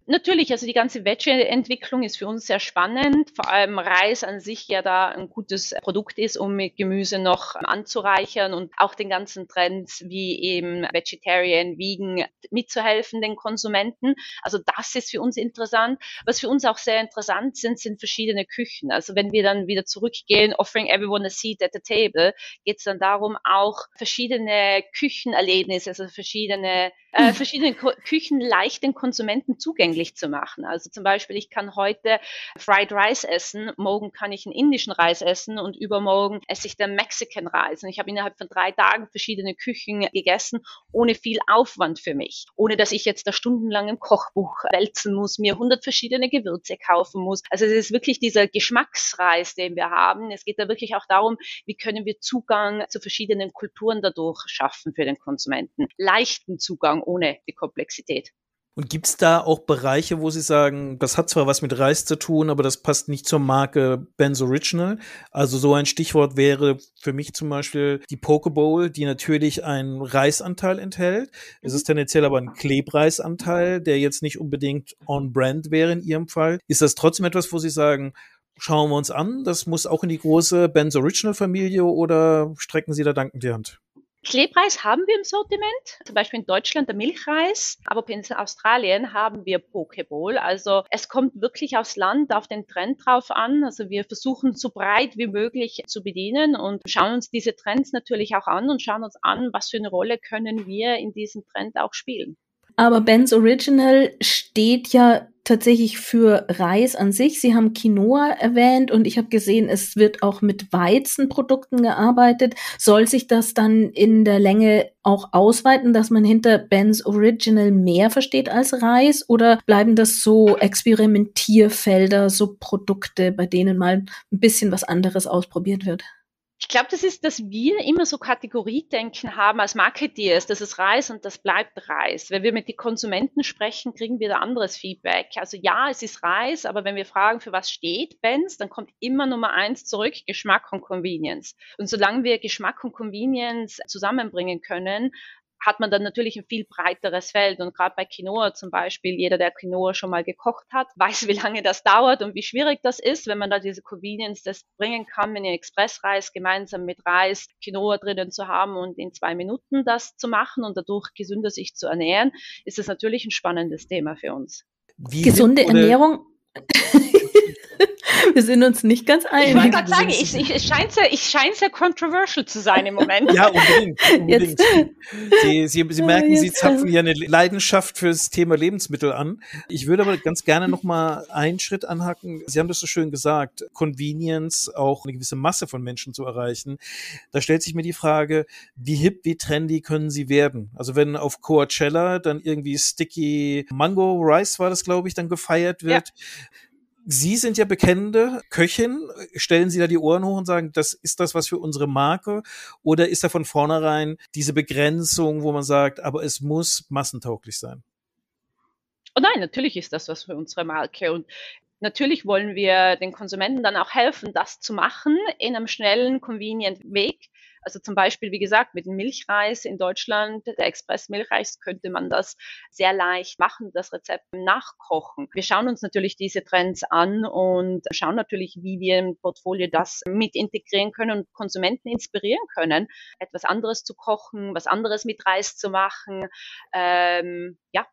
Natürlich, also die ganze Veggie-Entwicklung ist für uns sehr spannend, vor allem Reis an sich ja da ein gutes Produkt ist, um mit Gemüse noch anzureichern und auch den ganzen Trends wie eben Vegetarian, Vegan mitzuhelfen den Konsumenten. Also das ist für uns interessant. Was für uns auch sehr interessant sind, sind verschiedene Küchen. Also wenn wir dann wieder zurückgehen, offering everyone a seat at the table, geht es dann darum, auch verschiedene Küchenerlebnisse, also verschiedene, äh, verschiedene Küchen leicht den Konsumenten zugänglich zugänglich zu machen. Also zum Beispiel, ich kann heute Fried Rice essen, morgen kann ich einen indischen Reis essen und übermorgen esse ich den Mexican Reis. Und ich habe innerhalb von drei Tagen verschiedene Küchen gegessen, ohne viel Aufwand für mich, ohne dass ich jetzt da stundenlang im Kochbuch wälzen muss, mir 100 verschiedene Gewürze kaufen muss. Also es ist wirklich dieser Geschmacksreis, den wir haben. Es geht da wirklich auch darum, wie können wir Zugang zu verschiedenen Kulturen dadurch schaffen für den Konsumenten. Leichten Zugang ohne die Komplexität. Und gibt's da auch Bereiche, wo Sie sagen, das hat zwar was mit Reis zu tun, aber das passt nicht zur Marke Ben's Original? Also so ein Stichwort wäre für mich zum Beispiel die Poke Bowl, die natürlich einen Reisanteil enthält. Es ist tendenziell aber ein Klebreisanteil, der jetzt nicht unbedingt on-brand wäre in Ihrem Fall. Ist das trotzdem etwas, wo Sie sagen, schauen wir uns an, das muss auch in die große Ben's Original Familie oder strecken Sie da dankend die Hand? Klebreis haben wir im Sortiment, zum Beispiel in Deutschland der Milchreis, aber in Australien haben wir Pokeball. Also es kommt wirklich aufs Land, auf den Trend drauf an. Also wir versuchen so breit wie möglich zu bedienen und schauen uns diese Trends natürlich auch an und schauen uns an, was für eine Rolle können wir in diesem Trend auch spielen. Aber Ben's Original steht ja tatsächlich für Reis an sich. Sie haben Quinoa erwähnt und ich habe gesehen, es wird auch mit Weizenprodukten gearbeitet. Soll sich das dann in der Länge auch ausweiten, dass man hinter Ben's Original mehr versteht als Reis? Oder bleiben das so Experimentierfelder, so Produkte, bei denen mal ein bisschen was anderes ausprobiert wird? Ich glaube, das ist, dass wir immer so Kategoriedenken haben als Marketeers, das ist Reis und das bleibt Reis. Wenn wir mit den Konsumenten sprechen, kriegen wir da anderes Feedback. Also ja, es ist Reis, aber wenn wir fragen, für was steht Benz, dann kommt immer Nummer eins zurück, Geschmack und Convenience. Und solange wir Geschmack und Convenience zusammenbringen können, hat man dann natürlich ein viel breiteres Feld. Und gerade bei Quinoa zum Beispiel, jeder, der Quinoa schon mal gekocht hat, weiß, wie lange das dauert und wie schwierig das ist, wenn man da diese Convenience das bringen kann, wenn ihr Expressreis gemeinsam mit Reis Quinoa drinnen zu haben und in zwei Minuten das zu machen und dadurch gesünder sich zu ernähren, ist das natürlich ein spannendes Thema für uns. Wie Gesunde Ernährung Wir sind uns nicht ganz einig. Ich wollte gerade sagen, ich, ich, es, scheint sehr, ich scheint sehr controversial zu sein im Moment. Ja, unbedingt. unbedingt. Sie, Sie, Sie merken, Sie zapfen hier eine Leidenschaft fürs Thema Lebensmittel an. Ich würde aber ganz gerne noch mal einen Schritt anhaken. Sie haben das so schön gesagt, Convenience, auch eine gewisse Masse von Menschen zu erreichen. Da stellt sich mir die Frage, wie hip, wie trendy können Sie werden? Also wenn auf Coachella dann irgendwie Sticky Mango Rice war das, glaube ich, dann gefeiert wird. Ja Sie sind ja bekennende Köchin. Stellen Sie da die Ohren hoch und sagen, das ist das was für unsere Marke? Oder ist da von vornherein diese Begrenzung, wo man sagt, aber es muss massentauglich sein? Oh nein, natürlich ist das was für unsere Marke. Und natürlich wollen wir den Konsumenten dann auch helfen, das zu machen in einem schnellen, convenient Weg. Also zum Beispiel, wie gesagt, mit Milchreis in Deutschland, der Express-Milchreis, könnte man das sehr leicht machen, das Rezept nachkochen. Wir schauen uns natürlich diese Trends an und schauen natürlich, wie wir im Portfolio das mit integrieren können und Konsumenten inspirieren können, etwas anderes zu kochen, was anderes mit Reis zu machen. Ähm, ja,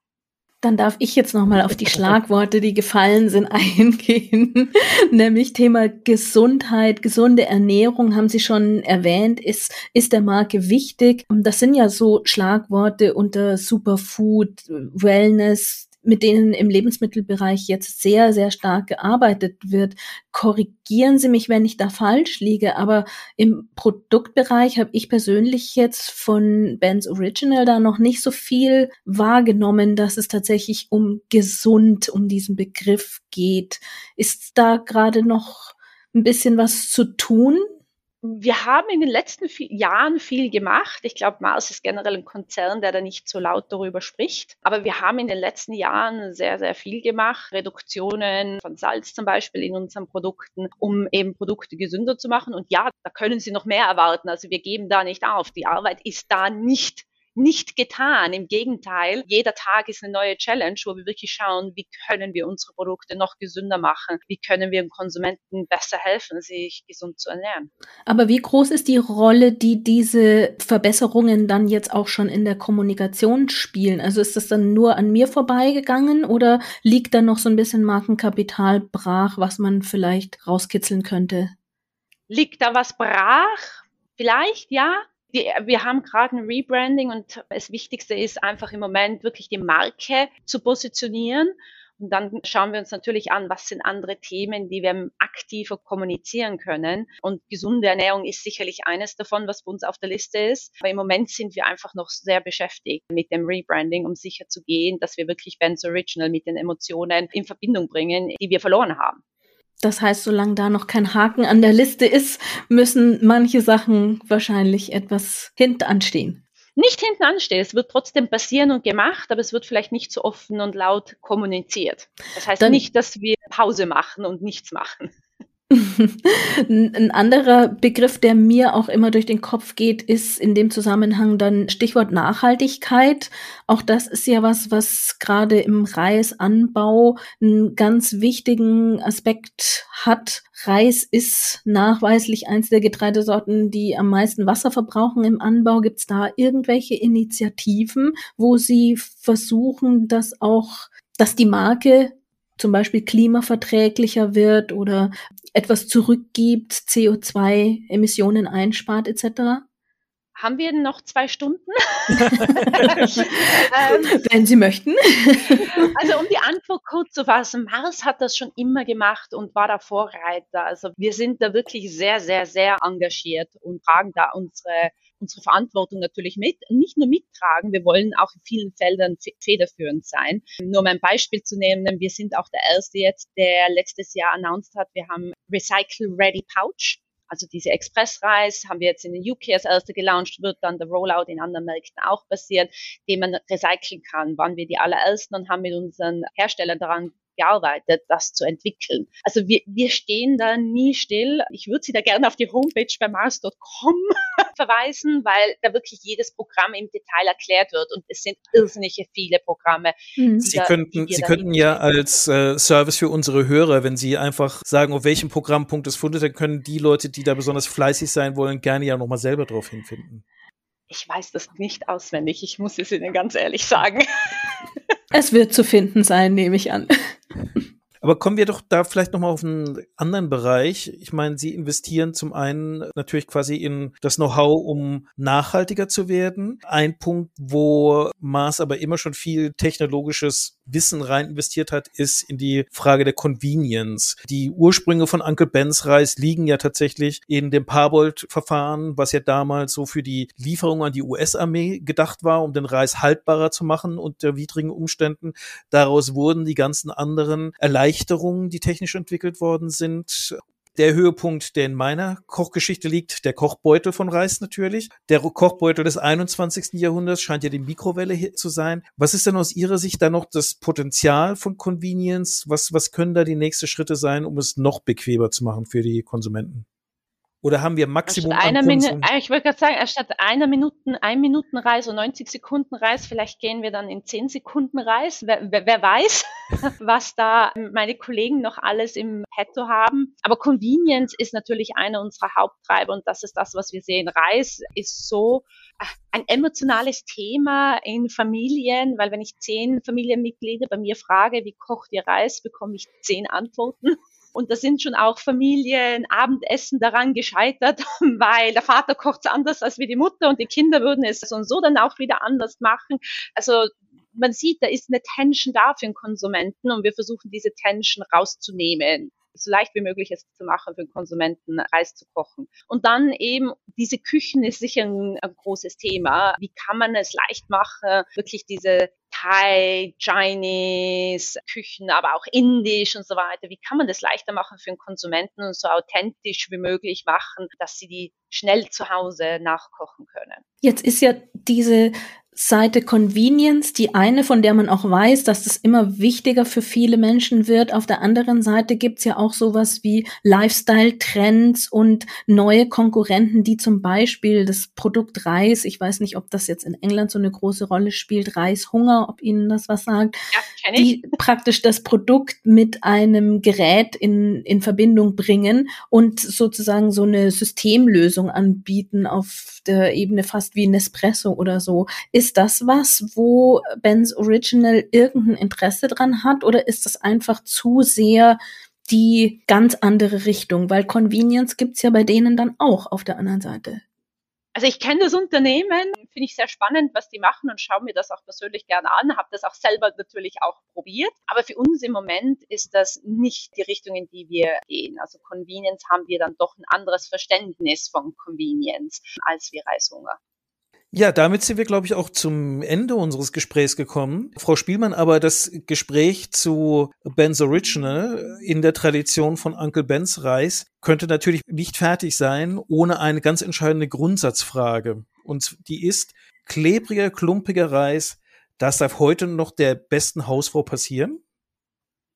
dann darf ich jetzt nochmal auf die Schlagworte, die gefallen sind, eingehen. Nämlich Thema Gesundheit, gesunde Ernährung haben Sie schon erwähnt, ist, ist der Marke wichtig. Das sind ja so Schlagworte unter Superfood, Wellness, mit denen im Lebensmittelbereich jetzt sehr, sehr stark gearbeitet wird. Korrigieren Sie mich, wenn ich da falsch liege, aber im Produktbereich habe ich persönlich jetzt von Ben's Original da noch nicht so viel wahrgenommen, dass es tatsächlich um gesund, um diesen Begriff geht. Ist da gerade noch ein bisschen was zu tun? Wir haben in den letzten Jahren viel gemacht. Ich glaube, Mars ist generell ein Konzern, der da nicht so laut darüber spricht. Aber wir haben in den letzten Jahren sehr, sehr viel gemacht. Reduktionen von Salz zum Beispiel in unseren Produkten, um eben Produkte gesünder zu machen. Und ja, da können Sie noch mehr erwarten. Also wir geben da nicht auf. Die Arbeit ist da nicht nicht getan. Im Gegenteil, jeder Tag ist eine neue Challenge, wo wir wirklich schauen, wie können wir unsere Produkte noch gesünder machen? Wie können wir den Konsumenten besser helfen, sich gesund zu ernähren? Aber wie groß ist die Rolle, die diese Verbesserungen dann jetzt auch schon in der Kommunikation spielen? Also ist das dann nur an mir vorbeigegangen oder liegt da noch so ein bisschen Markenkapital brach, was man vielleicht rauskitzeln könnte? Liegt da was brach? Vielleicht, ja die, wir haben gerade ein Rebranding und das Wichtigste ist einfach im Moment wirklich die Marke zu positionieren. Und dann schauen wir uns natürlich an, was sind andere Themen, die wir aktiver kommunizieren können. Und gesunde Ernährung ist sicherlich eines davon, was bei uns auf der Liste ist. Aber im Moment sind wir einfach noch sehr beschäftigt mit dem Rebranding, um sicher zu gehen, dass wir wirklich Ben's Original mit den Emotionen in Verbindung bringen, die wir verloren haben. Das heißt, solange da noch kein Haken an der Liste ist, müssen manche Sachen wahrscheinlich etwas hintanstehen. Nicht hinten anstehen. Es wird trotzdem passieren und gemacht, aber es wird vielleicht nicht so offen und laut kommuniziert. Das heißt Dann, nicht, dass wir Pause machen und nichts machen. Ein anderer Begriff, der mir auch immer durch den Kopf geht, ist in dem Zusammenhang dann Stichwort Nachhaltigkeit. Auch das ist ja was, was gerade im Reisanbau einen ganz wichtigen Aspekt hat. Reis ist nachweislich eins der Getreidesorten, die am meisten Wasser verbrauchen im Anbau. Gibt es da irgendwelche Initiativen, wo Sie versuchen, dass auch, dass die Marke zum Beispiel klimaverträglicher wird oder etwas zurückgibt, CO2-Emissionen einspart etc.? Haben wir noch zwei Stunden? ähm, Wenn Sie möchten. also um die Antwort kurz zu fassen, Mars hat das schon immer gemacht und war da Vorreiter. Also wir sind da wirklich sehr, sehr, sehr engagiert und tragen da unsere unsere Verantwortung natürlich mit, nicht nur mittragen, wir wollen auch in vielen Feldern federführend sein. Nur um ein Beispiel zu nehmen, wir sind auch der Erste jetzt, der letztes Jahr announced hat, wir haben Recycle Ready Pouch. Also diese Expressreis haben wir jetzt in den UK als erste gelauncht, wird dann der Rollout in anderen Märkten auch passieren, den man recyceln kann. Waren wir die allerersten und haben mit unseren Herstellern daran gearbeitet, das zu entwickeln. Also wir, wir stehen da nie still. Ich würde Sie da gerne auf die Homepage bei mars.com verweisen, weil da wirklich jedes Programm im Detail erklärt wird und es sind irrsinnige viele Programme. Mhm. Sie da, könnten, Sie könnten ja als äh, Service für unsere Hörer, wenn Sie einfach sagen, auf welchem Programmpunkt es fundet, dann können die Leute, die da besonders fleißig sein wollen, gerne ja nochmal selber drauf hinfinden. Ich weiß das nicht auswendig, ich muss es Ihnen ganz ehrlich sagen. Es wird zu finden sein, nehme ich an. Aber kommen wir doch da vielleicht nochmal auf einen anderen Bereich. Ich meine, Sie investieren zum einen natürlich quasi in das Know-how, um nachhaltiger zu werden. Ein Punkt, wo Mars aber immer schon viel technologisches Wissen rein investiert hat, ist in die Frage der Convenience. Die Ursprünge von Uncle Ben's Reis liegen ja tatsächlich in dem Parbold-Verfahren, was ja damals so für die Lieferung an die US-Armee gedacht war, um den Reis haltbarer zu machen unter widrigen Umständen. Daraus wurden die ganzen anderen Erleichterungen, die technisch entwickelt worden sind, der Höhepunkt, der in meiner Kochgeschichte liegt, der Kochbeutel von Reis natürlich. Der Kochbeutel des 21. Jahrhunderts scheint ja die Mikrowelle zu sein. Was ist denn aus Ihrer Sicht da noch das Potenzial von Convenience? Was, was können da die nächsten Schritte sein, um es noch bequemer zu machen für die Konsumenten? Oder haben wir Maximum einer Minute, Ich wollte gerade sagen, statt einer Minuten, ein Minuten Reis und 90 Sekunden Reis, vielleicht gehen wir dann in 10 Sekunden Reis. Wer, wer, wer weiß, was da meine Kollegen noch alles im Petto haben. Aber Convenience ist natürlich einer unserer Haupttreiber und das ist das, was wir sehen. Reis ist so äh, ein emotionales Thema in Familien, weil wenn ich zehn Familienmitglieder bei mir frage, wie kocht ihr Reis, bekomme ich zehn Antworten. Und da sind schon auch Familien Abendessen daran gescheitert, weil der Vater kocht es anders als wie die Mutter und die Kinder würden es so und so dann auch wieder anders machen. Also man sieht, da ist eine Tension da für den Konsumenten und wir versuchen diese Tension rauszunehmen so leicht wie möglich es zu machen für den Konsumenten, Reis zu kochen. Und dann eben, diese Küchen ist sicher ein, ein großes Thema. Wie kann man es leicht machen, wirklich diese Thai, Chinese Küchen, aber auch Indisch und so weiter. Wie kann man das leichter machen für den Konsumenten und so authentisch wie möglich machen, dass sie die schnell zu Hause nachkochen können? Jetzt ist ja diese Seite Convenience, die eine, von der man auch weiß, dass das immer wichtiger für viele Menschen wird. Auf der anderen Seite gibt's ja auch sowas wie Lifestyle-Trends und neue Konkurrenten, die zum Beispiel das Produkt Reis, ich weiß nicht, ob das jetzt in England so eine große Rolle spielt, Reishunger, ob Ihnen das was sagt, ja, die praktisch das Produkt mit einem Gerät in, in Verbindung bringen und sozusagen so eine Systemlösung anbieten auf der Ebene fast wie Nespresso oder so. Ist das was, wo Ben's Original irgendein Interesse dran hat oder ist das einfach zu sehr die ganz andere Richtung? Weil Convenience gibt's ja bei denen dann auch auf der anderen Seite. Also ich kenne das Unternehmen, finde ich sehr spannend, was die machen und schaue mir das auch persönlich gerne an, habe das auch selber natürlich auch probiert. Aber für uns im Moment ist das nicht die Richtung, in die wir gehen. Also Convenience haben wir dann doch ein anderes Verständnis von Convenience als wir Reishunger. Ja, damit sind wir, glaube ich, auch zum Ende unseres Gesprächs gekommen. Frau Spielmann, aber das Gespräch zu Ben's Original in der Tradition von Uncle Ben's Reis könnte natürlich nicht fertig sein ohne eine ganz entscheidende Grundsatzfrage. Und die ist, klebriger, klumpiger Reis, das darf heute noch der besten Hausfrau passieren?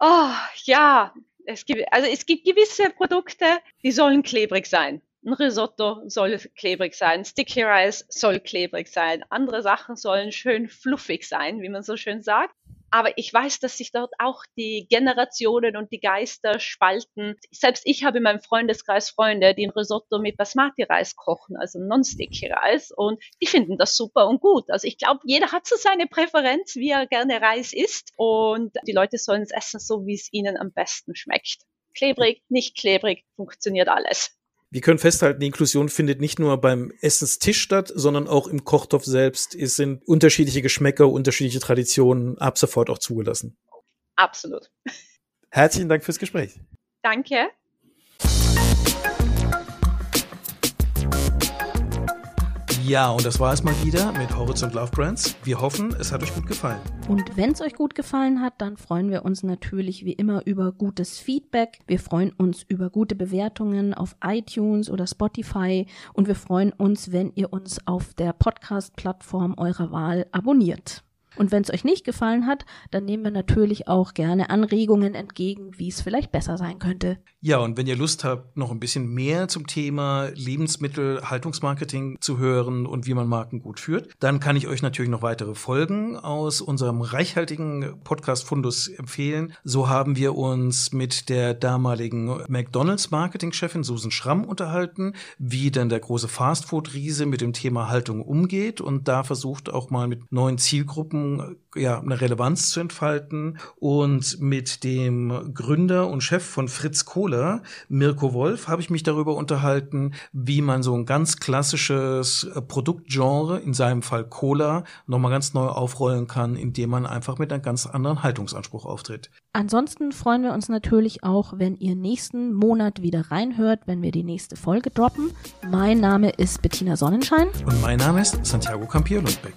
Oh, ja, Es gibt, also es gibt gewisse Produkte, die sollen klebrig sein. Ein Risotto soll klebrig sein, Sticky Rice soll klebrig sein, andere Sachen sollen schön fluffig sein, wie man so schön sagt. Aber ich weiß, dass sich dort auch die Generationen und die Geister spalten. Selbst ich habe in meinem Freundeskreis Freunde, die ein Risotto mit Basmati-Reis kochen, also Non-Sticky-Reis. Und die finden das super und gut. Also ich glaube, jeder hat so seine Präferenz, wie er gerne Reis isst. Und die Leute sollen es essen, so wie es ihnen am besten schmeckt. Klebrig, nicht klebrig, funktioniert alles. Wir können festhalten, die Inklusion findet nicht nur beim Essenstisch statt, sondern auch im Kochtopf selbst. Es sind unterschiedliche Geschmäcker, unterschiedliche Traditionen ab sofort auch zugelassen. Absolut. Herzlichen Dank fürs Gespräch. Danke. Ja, und das war es mal wieder mit Horizont Love Brands. Wir hoffen, es hat euch gut gefallen. Und wenn es euch gut gefallen hat, dann freuen wir uns natürlich wie immer über gutes Feedback. Wir freuen uns über gute Bewertungen auf iTunes oder Spotify und wir freuen uns, wenn ihr uns auf der Podcast-Plattform eurer Wahl abonniert. Und wenn es euch nicht gefallen hat, dann nehmen wir natürlich auch gerne Anregungen entgegen, wie es vielleicht besser sein könnte. Ja, und wenn ihr Lust habt, noch ein bisschen mehr zum Thema Lebensmittel, Haltungsmarketing zu hören und wie man Marken gut führt, dann kann ich euch natürlich noch weitere Folgen aus unserem reichhaltigen Podcast-Fundus empfehlen. So haben wir uns mit der damaligen McDonalds Marketingchefin Susan Schramm unterhalten, wie denn der große Fastfood-Riese mit dem Thema Haltung umgeht und da versucht auch mal mit neuen Zielgruppen ja, eine Relevanz zu entfalten. Und mit dem Gründer und Chef von Fritz Kohler, Mirko Wolf, habe ich mich darüber unterhalten, wie man so ein ganz klassisches äh, Produktgenre, in seinem Fall Cola, nochmal ganz neu aufrollen kann, indem man einfach mit einem ganz anderen Haltungsanspruch auftritt. Ansonsten freuen wir uns natürlich auch, wenn ihr nächsten Monat wieder reinhört, wenn wir die nächste Folge droppen. Mein Name ist Bettina Sonnenschein. Und mein Name ist Santiago Campio-Lundbeck.